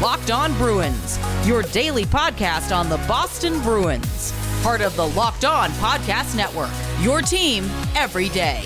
Locked On Bruins, your daily podcast on the Boston Bruins. Part of the Locked On Podcast Network, your team every day.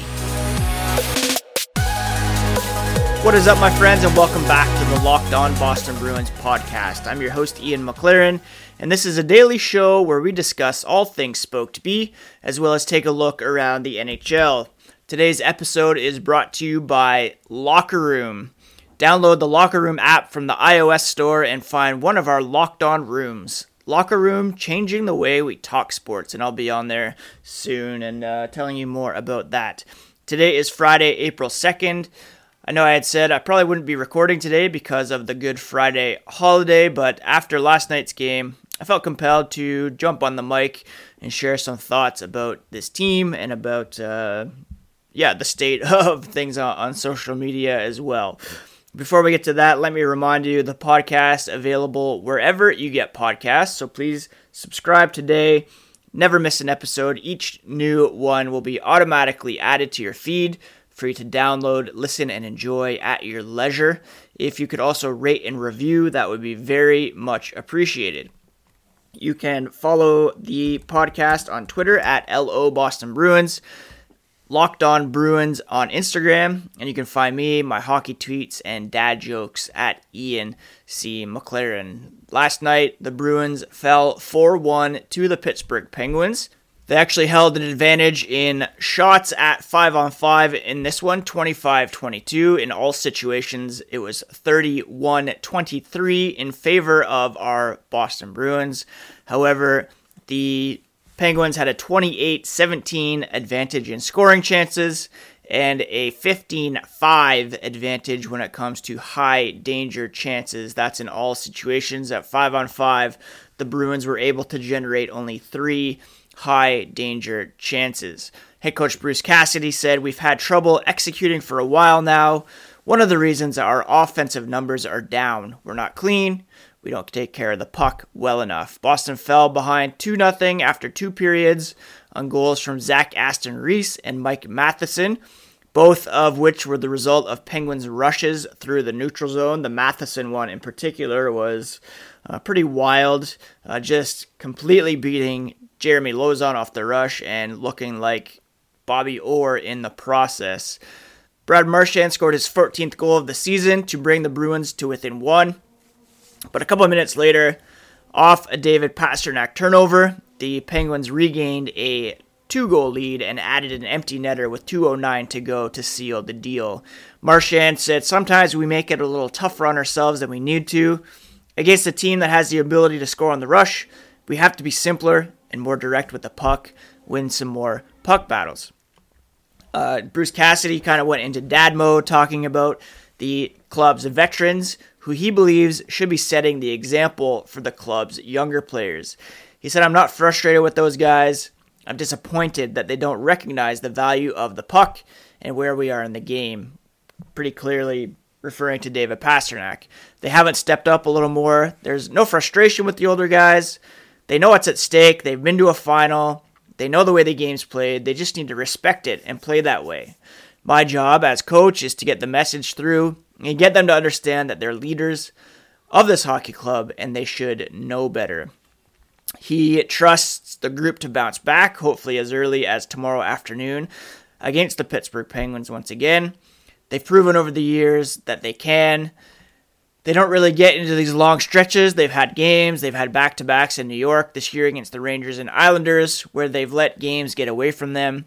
What is up, my friends, and welcome back to the Locked On Boston Bruins podcast. I'm your host, Ian McLaren, and this is a daily show where we discuss all things Spoked B, as well as take a look around the NHL. Today's episode is brought to you by Locker Room. Download the Locker Room app from the iOS store and find one of our locked on rooms. Locker Room changing the way we talk sports, and I'll be on there soon and uh, telling you more about that. Today is Friday, April 2nd. I know I had said I probably wouldn't be recording today because of the Good Friday holiday, but after last night's game, I felt compelled to jump on the mic and share some thoughts about this team and about, uh, yeah, the state of things on, on social media as well. Before we get to that, let me remind you the podcast available wherever you get podcasts. So please subscribe today. Never miss an episode. Each new one will be automatically added to your feed you to download, listen, and enjoy at your leisure. If you could also rate and review, that would be very much appreciated. You can follow the podcast on Twitter at LO Boston Bruins. Locked On Bruins on Instagram, and you can find me, my hockey tweets, and dad jokes at Ian C. McLaren. Last night, the Bruins fell 4 1 to the Pittsburgh Penguins. They actually held an advantage in shots at 5 on 5 in this one, 25 22. In all situations, it was 31 23 in favor of our Boston Bruins. However, the Penguins had a 28 17 advantage in scoring chances and a 15 5 advantage when it comes to high danger chances. That's in all situations. At 5 on 5, the Bruins were able to generate only three high danger chances. Head coach Bruce Cassidy said, We've had trouble executing for a while now. One of the reasons our offensive numbers are down. We're not clean. We don't take care of the puck well enough. Boston fell behind 2 0 after two periods on goals from Zach Aston Reese and Mike Matheson, both of which were the result of Penguins' rushes through the neutral zone. The Matheson one in particular was uh, pretty wild, uh, just completely beating Jeremy Lauzon off the rush and looking like Bobby Orr in the process. Brad Marchand scored his 14th goal of the season to bring the Bruins to within one. But a couple of minutes later, off a David Pastrnak turnover, the Penguins regained a two goal lead and added an empty netter with 2.09 to go to seal the deal. Marchand said, Sometimes we make it a little tougher on ourselves than we need to. Against a team that has the ability to score on the rush, we have to be simpler and more direct with the puck, win some more puck battles. Uh, Bruce Cassidy kind of went into dad mode talking about the club's veterans who he believes should be setting the example for the club's younger players. He said, I'm not frustrated with those guys. I'm disappointed that they don't recognize the value of the puck and where we are in the game. Pretty clearly referring to David Pastrnak. They haven't stepped up a little more. There's no frustration with the older guys. They know what's at stake. They've been to a final. They know the way the game's played. They just need to respect it and play that way. My job as coach is to get the message through and get them to understand that they're leaders of this hockey club and they should know better. He trusts the group to bounce back, hopefully as early as tomorrow afternoon against the Pittsburgh Penguins once again. They've proven over the years that they can. They don't really get into these long stretches. They've had games, they've had back to backs in New York this year against the Rangers and Islanders where they've let games get away from them.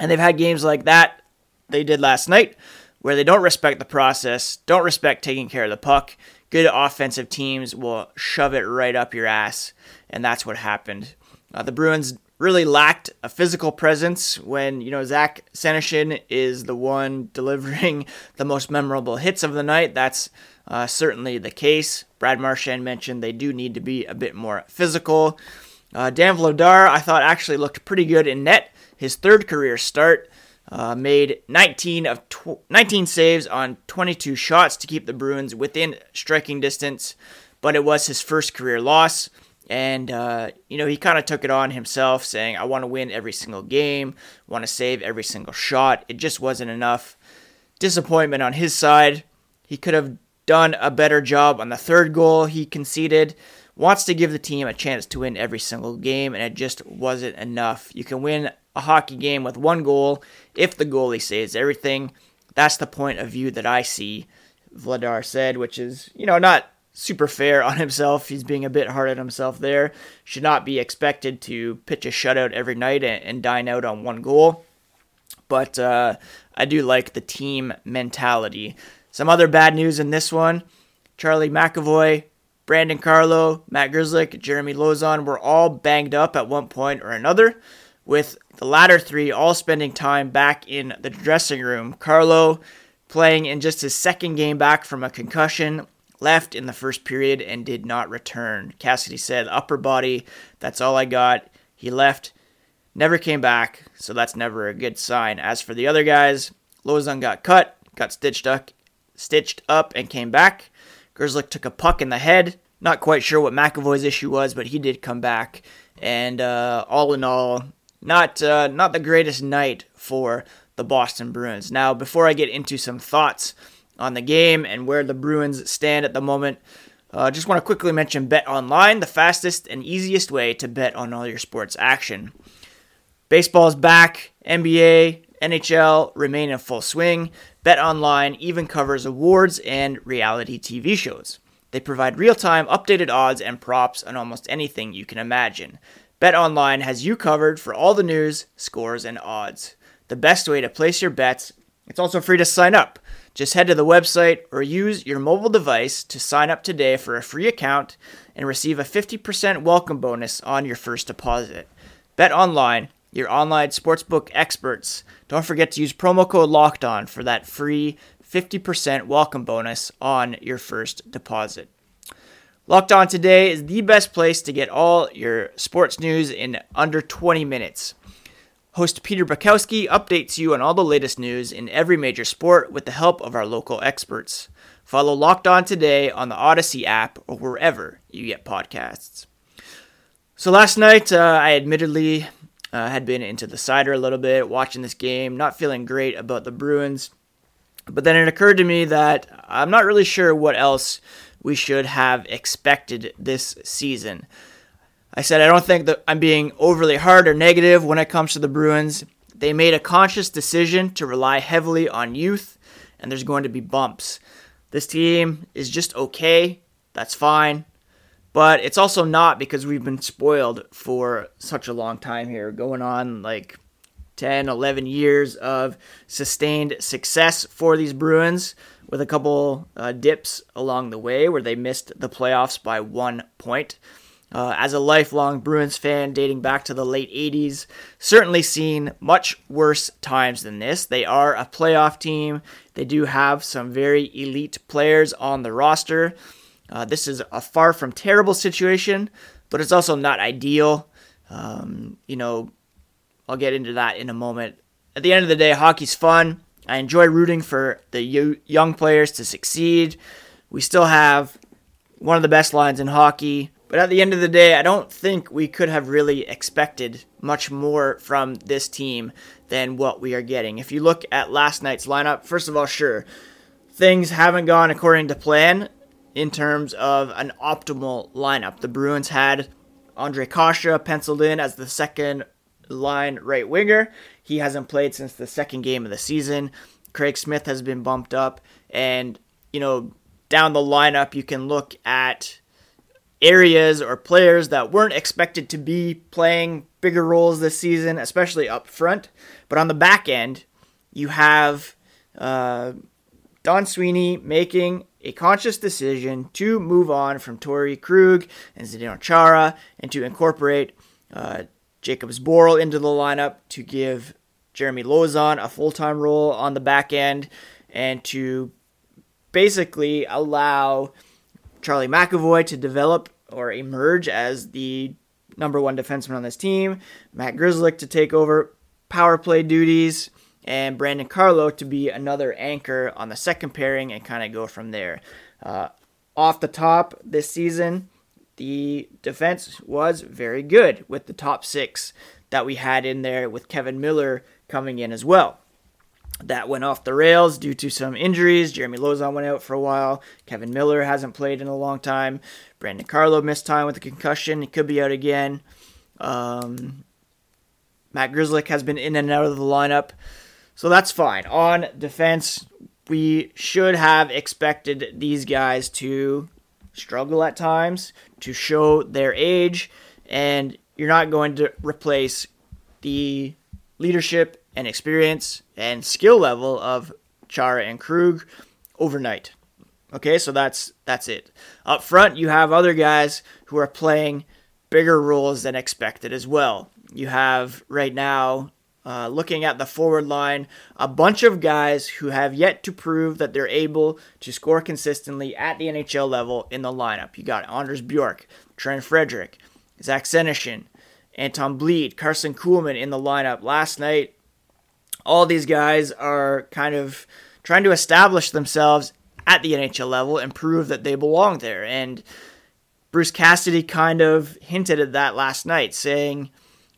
And they've had games like that they did last night where they don't respect the process, don't respect taking care of the puck. Good offensive teams will shove it right up your ass, and that's what happened. Uh, the Bruins really lacked a physical presence when you know Zach Senyshyn is the one delivering the most memorable hits of the night. That's uh, certainly the case. Brad Marchand mentioned they do need to be a bit more physical. Uh, Dan Vladar, I thought, actually looked pretty good in net. His third career start. Uh, made 19 of tw- 19 saves on 22 shots to keep the Bruins within striking distance, but it was his first career loss. And, uh, you know, he kind of took it on himself, saying, I want to win every single game, want to save every single shot. It just wasn't enough. Disappointment on his side. He could have done a better job on the third goal he conceded. Wants to give the team a chance to win every single game, and it just wasn't enough. You can win a hockey game with one goal if the goalie saves everything. That's the point of view that I see, Vladar said, which is, you know, not super fair on himself. He's being a bit hard on himself there. Should not be expected to pitch a shutout every night and, and dine out on one goal. But uh, I do like the team mentality. Some other bad news in this one Charlie McAvoy, Brandon Carlo, Matt Grzelcyk, Jeremy Lauzon were all banged up at one point or another, with the latter three all spending time back in the dressing room. Carlo playing in just his second game back from a concussion, left in the first period and did not return. Cassidy said, upper body, that's all I got. He left, never came back, so that's never a good sign. As for the other guys, Lauzon got cut, got stitched up, stitched up and came back. Grzelcyk took a puck in the head. Not quite sure what McAvoy's issue was, but he did come back. And uh, all in all, not uh, not the greatest night for the Boston Bruins. Now, before I get into some thoughts on the game and where the Bruins stand at the moment, uh, just want to quickly mention Bet Online, the fastest and easiest way to bet on all your sports action. Baseball's back, NBA, NHL remain in full swing. Bet Online even covers awards and reality TV shows. They provide real time updated odds and props on almost anything you can imagine. Bet Online has you covered for all the news, scores, and odds. The best way to place your bets. It's also free to sign up. Just head to the website or use your mobile device to sign up today for a free account and receive a 50% welcome bonus on your first deposit. Bet Online, your online sportsbook experts. Don't forget to use promo code Locked On for that free 50% welcome bonus on your first deposit. Locked On Today is the best place to get all your sports news in under 20 minutes. Host Peter Bukowski updates you on all the latest news in every major sport with the help of our local experts. Follow Locked On Today on the Odyssey app or wherever you get podcasts. So last night, uh, I admittedly uh, had been into the cider a little bit, watching this game, not feeling great about the Bruins. But then it occurred to me that I'm not really sure what else we should have expected this season. I said I don't think that I'm being overly hard or negative when it comes to the Bruins. They made a conscious decision to rely heavily on youth, and there's going to be bumps. This team is just okay. That's fine. But it's also not because we've been spoiled for such a long time here, going on like 10, 11 years of sustained success for these Bruins with a couple uh, dips along the way where they missed the playoffs by one point. Uh, as a lifelong Bruins fan dating back to the late 80s, certainly seen much worse times than this. They are a playoff team. They do have some very elite players on the roster. Uh, this is a far from terrible situation, but it's also not ideal. Um, you know, I'll get into that in a moment. At the end of the day, hockey's fun. I enjoy rooting for the young players to succeed. We still have one of the best lines in hockey. But at the end of the day, I don't think we could have really expected much more from this team than what we are getting. If you look at last night's lineup, first of all, sure, things haven't gone according to plan in terms of an optimal lineup. The Bruins had Ondrej Kase penciled in as the second line right winger. He hasn't played since the second game of the season. Craig Smith has been bumped up. And, you know, down the lineup, you can look at areas or players that weren't expected to be playing bigger roles this season, especially up front. But on the back end, you have uh, Don Sweeney making a conscious decision to move on from Torey Krug and Zdeno Chara and to incorporate uh, Jakub Zboril into the lineup to give Jeremy Lauzon a full time role on the back end and to basically allow Charlie McAvoy to develop or emerge as the number one defenseman on this team, Matt Grzelcyk to take over power play duties, and Brandon Carlo to be another anchor on the second pairing and kind of go from there. Uh, off the top this season, the defense was very good with the top six that we had in there with Kevan Miller coming in as well. that went off the rails due to some injuries. Jeremy Lauzon went out for a while. Kevan Miller hasn't played in a long time. Brandon Carlo missed time with a concussion. He could be out again. Um, Matt Grzelcyk has been in and out of the lineup. So that's fine. On defense, we should have expected these guys to struggle at times, to show their age, and you're not going to replace the leadership and experience and skill level of Chara and Krug overnight. Okay, so that's that's it. Up front, you have other guys who are playing bigger roles than expected as well. You have right now, uh, looking at the forward line, a bunch of guys who have yet to prove that they're able to score consistently at the NHL level in the lineup. You got Anders Bjork, Trent Frederic, Zach Senyshyn, Anton Blidh, Karson Kuhlman in the lineup last night. All these guys are kind of trying to establish themselves at the NHL level and prove that they belong there. And Bruce Cassidy kind of hinted at that last night, saying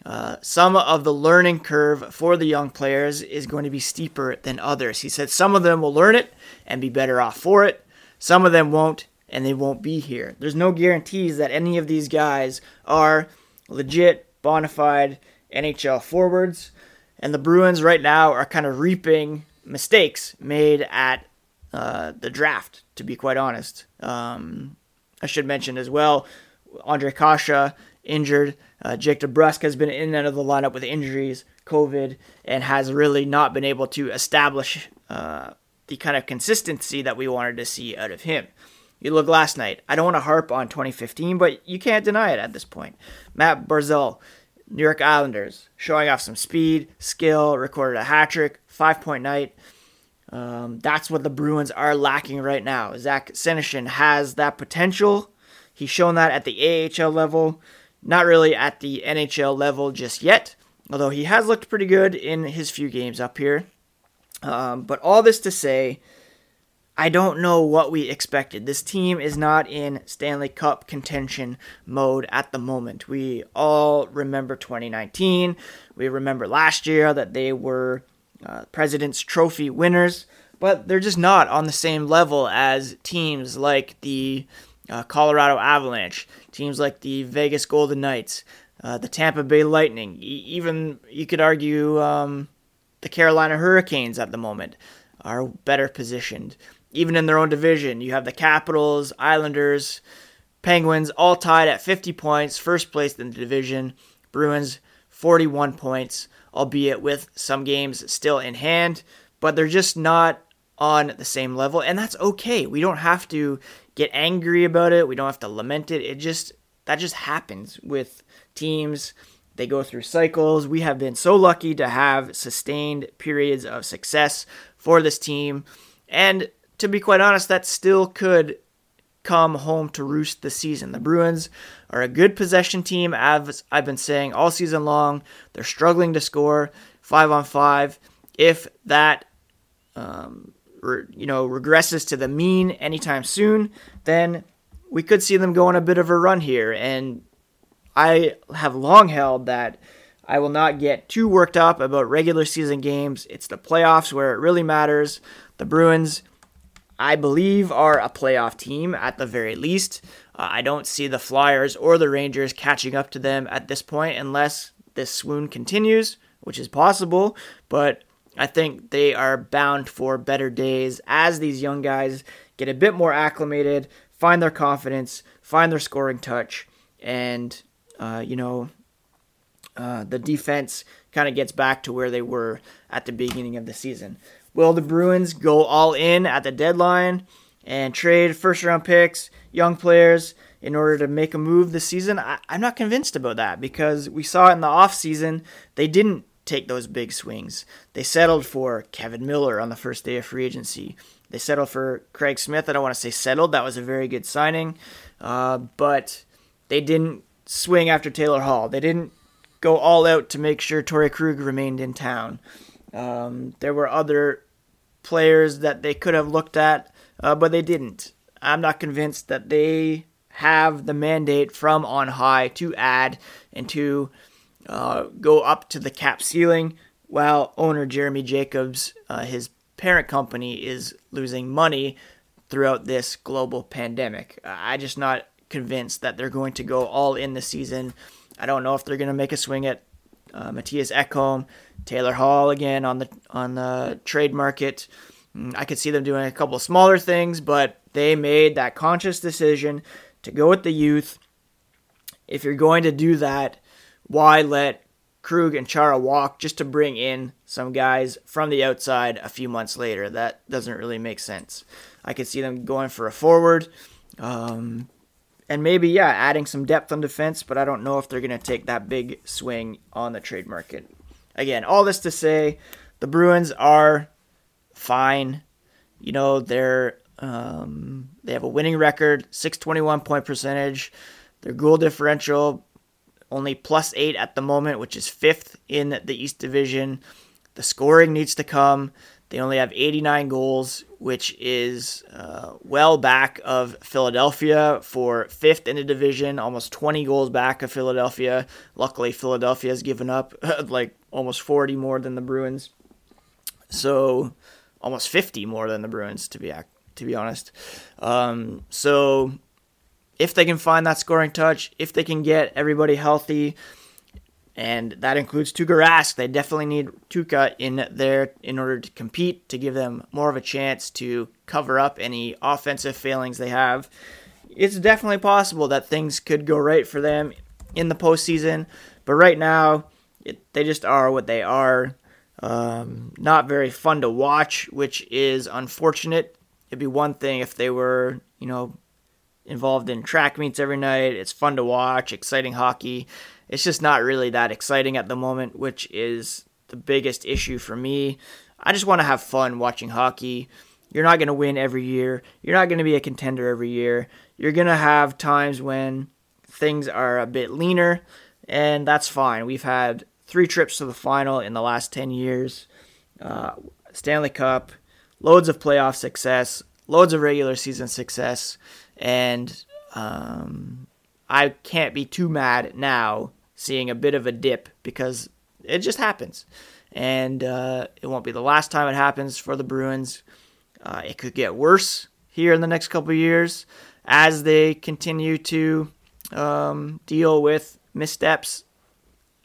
uh, some of the learning curve for the young players is going to be steeper than others. He said some of them will learn it and be better off for it, some of them won't, and they won't be here. There's no guarantees that any of these guys are legit, bona fide NHL forwards. And the Bruins right now are kind of reaping mistakes made at uh, the draft, to be quite honest. Um, I should mention as well, Ondrej Kase injured. Uh, Jake DeBrusk has been in and out of the lineup with injuries, COVID, and has really not been able to establish uh, the kind of consistency that we wanted to see out of him. You look last night. I don't want to harp on 2015, but you can't deny it at this point. Mat Barzal, New York Islanders, showing off some speed, skill, recorded a hat trick, five point night. Um, that's what the Bruins are lacking right now. Zach Senyshyn has that potential. He's shown that at the AHL level, not really at the NHL level just yet, although he has looked pretty good in his few games up here. Um, but all this to say, I don't know what we expected. This team is not in Stanley Cup contention mode at the moment. We all remember 2019. We remember last year that they were uh, President's Trophy winners, but they're just not on the same level as teams like the uh, Colorado Avalanche, teams like the Vegas Golden Knights, uh, the Tampa Bay Lightning, e- even you could argue um, the Carolina Hurricanes at the moment are better positioned. Even in their own division, you have the Capitals, Islanders, Penguins all tied at 50 points, first place in the division. Bruins 41 points albeit with some games still in hand, but they're just not on the same level, and that's okay. We don't have to get angry about it. We don't have to lament it. It just that just happens with teams. They go through cycles. We have been so lucky to have sustained periods of success for this team. And to be quite honest, that still could come home to roost this season. The Bruins are a good possession team, as I've been saying all season long. They're struggling to score five on five. If that, um, re- you know, regresses to the mean anytime soon, then we could see them go on a bit of a run here. And I have long held that I will not get too worked up about regular season games. It's the playoffs where it really matters. The Bruins I believe, are a playoff team at the very least. Uh, I don't see the Flyers or the Rangers catching up to them at this point unless this swoon continues, which is possible, but I think they are bound for better days as these young guys get a bit more acclimated, find their confidence, find their scoring touch, and, uh, you know, uh, the defense kind of gets back to where they were at the beginning of the season. Will the Bruins go all in at the deadline and trade first round picks, young players, in order to make a move this season? I, am not convinced about that because we saw in the offseason they didn't take those big swings. They settled for Kevan Miller on the first day of free agency. They settled for Craig Smith. I don't want to say settled. That was a very good signing. Uh, but they didn't swing after Taylor Hall. They didn't go all out to make sure Torey Krug remained in town. Um, there were other players that they could have looked at, uh, but they didn't. I'm not convinced that they have the mandate from on high to add and to uh, go up to the cap ceiling while owner Jeremy Jacobs, uh, his parent company, is losing money throughout this global pandemic. I just not convinced that they're going to go all in the season. I don't know if they're going to make a swing at uh, Mattias Ekholm, Taylor Hall again on the on the trade market. Mm, I could see them doing a couple smaller things, but they made that conscious decision to go with the youth. If you're going to do that, why let Krug and Chara walk just to bring in some guys from the outside a few months later? That doesn't really make sense. I could see them going for a forward. Um, and maybe, yeah, adding some depth on defense, but I don't know if they're going to take that big swing on the trade market. Again, all this to say, the Bruins are fine. You know, they're um, they have a winning record, 621 point percentage. Their goal differential only plus eight at the moment, which is fifth in the East Division. The scoring needs to come. They only have 89 goals, which is uh, well back of Philadelphia for fifth in the division, almost 20 goals back of Philadelphia. Luckily, Philadelphia has given up like almost 40 more than the Bruins. So, almost 50 more than the Bruins, to be to be honest. Um, so, if they can find that scoring touch, if they can get everybody healthy, and that includes Tuukka Rask. They definitely need Tuukka in there in order to compete, to give them more of a chance to cover up any offensive failings they have. It's definitely possible that things could go right for them in the postseason, but right now, it, they just are what they are. Um, not very fun to watch, which is unfortunate. It'd be one thing if they were, you know, involved in track meets every night. It's fun to watch, exciting hockey it's just not really that exciting at the moment, which is the biggest issue for me. I just want to have fun watching hockey. You're not going to win every year. You're not going to be a contender every year. You're going to have times when things are a bit leaner, and that's fine. We've had three trips to the final in the last 10 years uh, Stanley Cup, loads of playoff success, loads of regular season success, and um, I can't be too mad now seeing a bit of a dip because it just happens. And uh, it won't be the last time it happens for the Bruins. Uh, it could get worse here in the next couple years as they continue to um, deal with missteps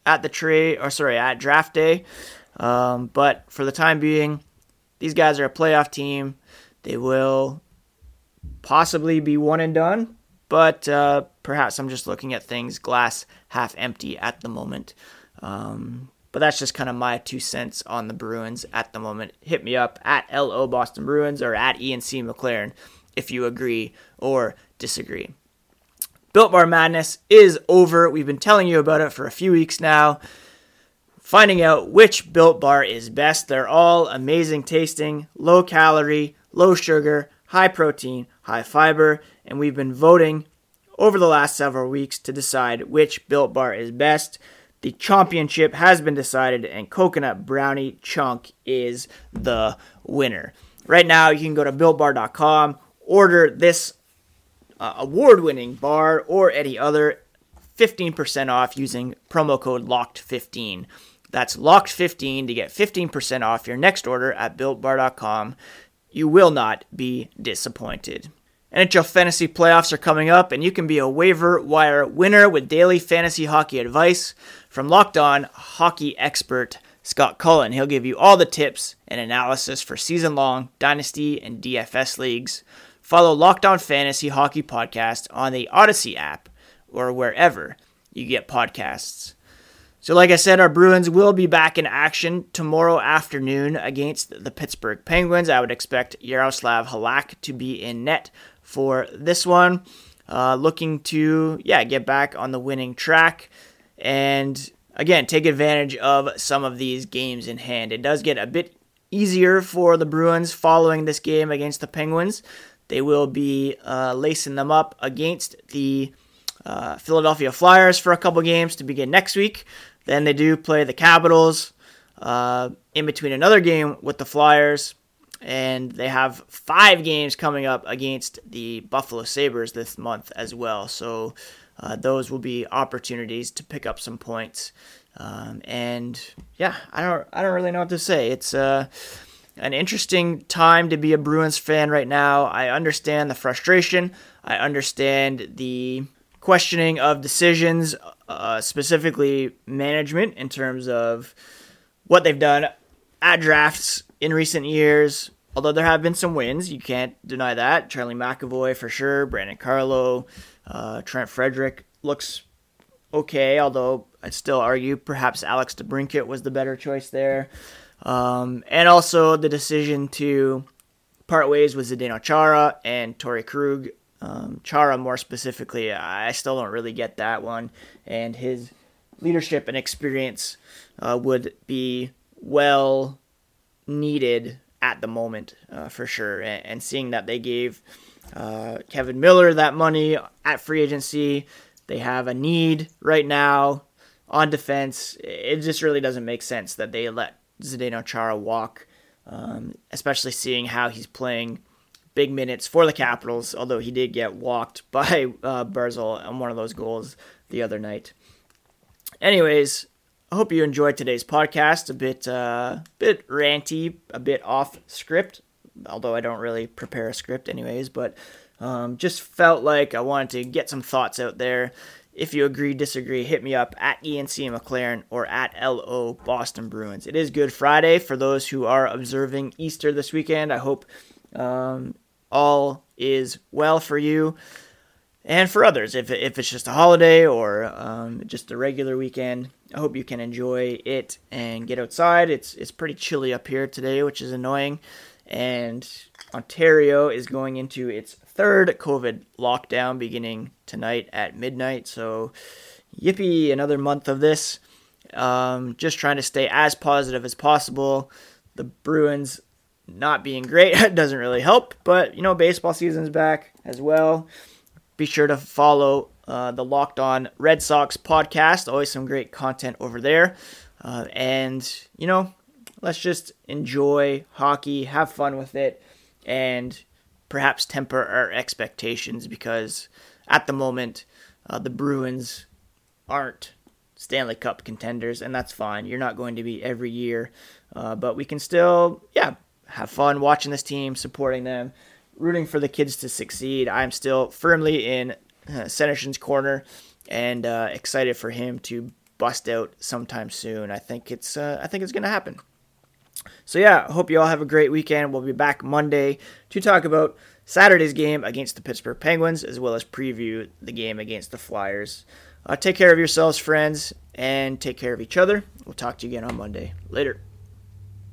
at the trade or sorry at draft day. Um, but for the time being, these guys are a playoff team. They will possibly be one and done, but uh, perhaps I'm just looking at things glass half empty at the moment. Um, but that's just kind of my two cents on the Bruins at the moment. Hit me up at LO Boston Bruins or at Ian C. McLaren if you agree or disagree. Built Bar Madness is over. We've been telling you about it for a few weeks now. Finding out which Built Bar is best. They're all amazing tasting, low calorie, low sugar, high protein, high fiber, and we've been voting over the last several weeks to decide which Built Bar is best. The championship has been decided, and Coconut Brownie Chunk is the winner. Right now, you can go to BuiltBar.com, order this uh, award winning bar or any other 15% off using promo code LOCKED15. That's LOCKED15 to get 15% off your next order at BuiltBar.com. You will not be disappointed. NHL fantasy playoffs are coming up, and you can be a waiver wire winner with daily fantasy hockey advice from locked on hockey expert Scott Cullen. He'll give you all the tips and analysis for season long dynasty and DFS leagues. Follow Locked On Fantasy Hockey Podcast on the Odyssey app or wherever you get podcasts. So, like I said, our Bruins will be back in action tomorrow afternoon against the Pittsburgh Penguins. I would expect Jaroslav Halak to be in net for this one. Uh, looking to, yeah, get back on the winning track and again, take advantage of some of these games in hand. It does get a bit easier for the Bruins following this game against the Penguins. They will be uh, lacing them up against the uh, Philadelphia Flyers for a couple games to begin next week. Then they do play the Capitals uh, in between another game with the Flyers and they have five games coming up against the Buffalo Sabres this month as well. So uh, those will be opportunities to pick up some points Um, and yeah, I don't I don't really know what to say. It's uh, an interesting time to be a Bruins fan right now. I understand the frustration. I understand the questioning of decisions, uh, specifically management in terms of what they've done at drafts in recent years. Although there have been some wins, you can't deny that. Charlie McAvoy for sure, Brandon Carlo, uh, Trent Frederic looks okay, although I'd still argue perhaps Alex DeBrincat was the better choice there. Um, and also the decision to part ways with Zdeno Chara and Torey Krug. Um, Chara, more specifically, I still don't really get that one. And his leadership and experience uh, would be well needed at the moment uh, for sure. And, and, seeing that they gave uh, Kevan Miller that money at free agency, they have a need right now on defense. It just really doesn't make sense that they let Zdeno Chara walk, um, especially seeing how he's playing big minutes for the Capitals, although he did get walked by uh, Barzal on one of those goals the other night. Anyways, I hope you enjoyed today's podcast. A bit, uh, bit ranty, a bit off script, although I don't really prepare a script anyways. But um, just felt like I wanted to get some thoughts out there. If you agree, disagree, hit me up at Ian C. McLaren or at LO Boston Bruins. It is Good Friday for those who are observing Easter this weekend. I hope um, all is well for you and for others. If, if it's just a holiday or um, just a regular weekend, I hope you can enjoy it and get outside. It's it's pretty chilly up here today, which is annoying. And Ontario is going into its third COVID lockdown beginning tonight at midnight. So, yippee, another month of this. Um, just trying to stay as positive as possible. The Bruins not being great doesn't really help, but you know, baseball season's back as well. Be sure to follow uh, the Locked On Red Sox podcast. Always some great content over there. Uh, and, you know, let's just enjoy hockey, have fun with it, and perhaps temper our expectations because at the moment, uh, the Bruins aren't Stanley Cup contenders, and that's fine. You're not going to be every year, uh, but we can still, yeah, have fun watching this team, supporting them, rooting for the kids to succeed. I'm still firmly in uh, corner and uh, excited for him to bust out sometime soon. I think it's uh, I think it's going to happen. So, yeah, hope you all have a great weekend. We'll be back Monday to talk about Saturday's game against the Pittsburgh Penguins, as well as preview the game against the Flyers. Uh, take care of yourselves, friends, and take care of each other. We'll talk to you again on Monday. Later.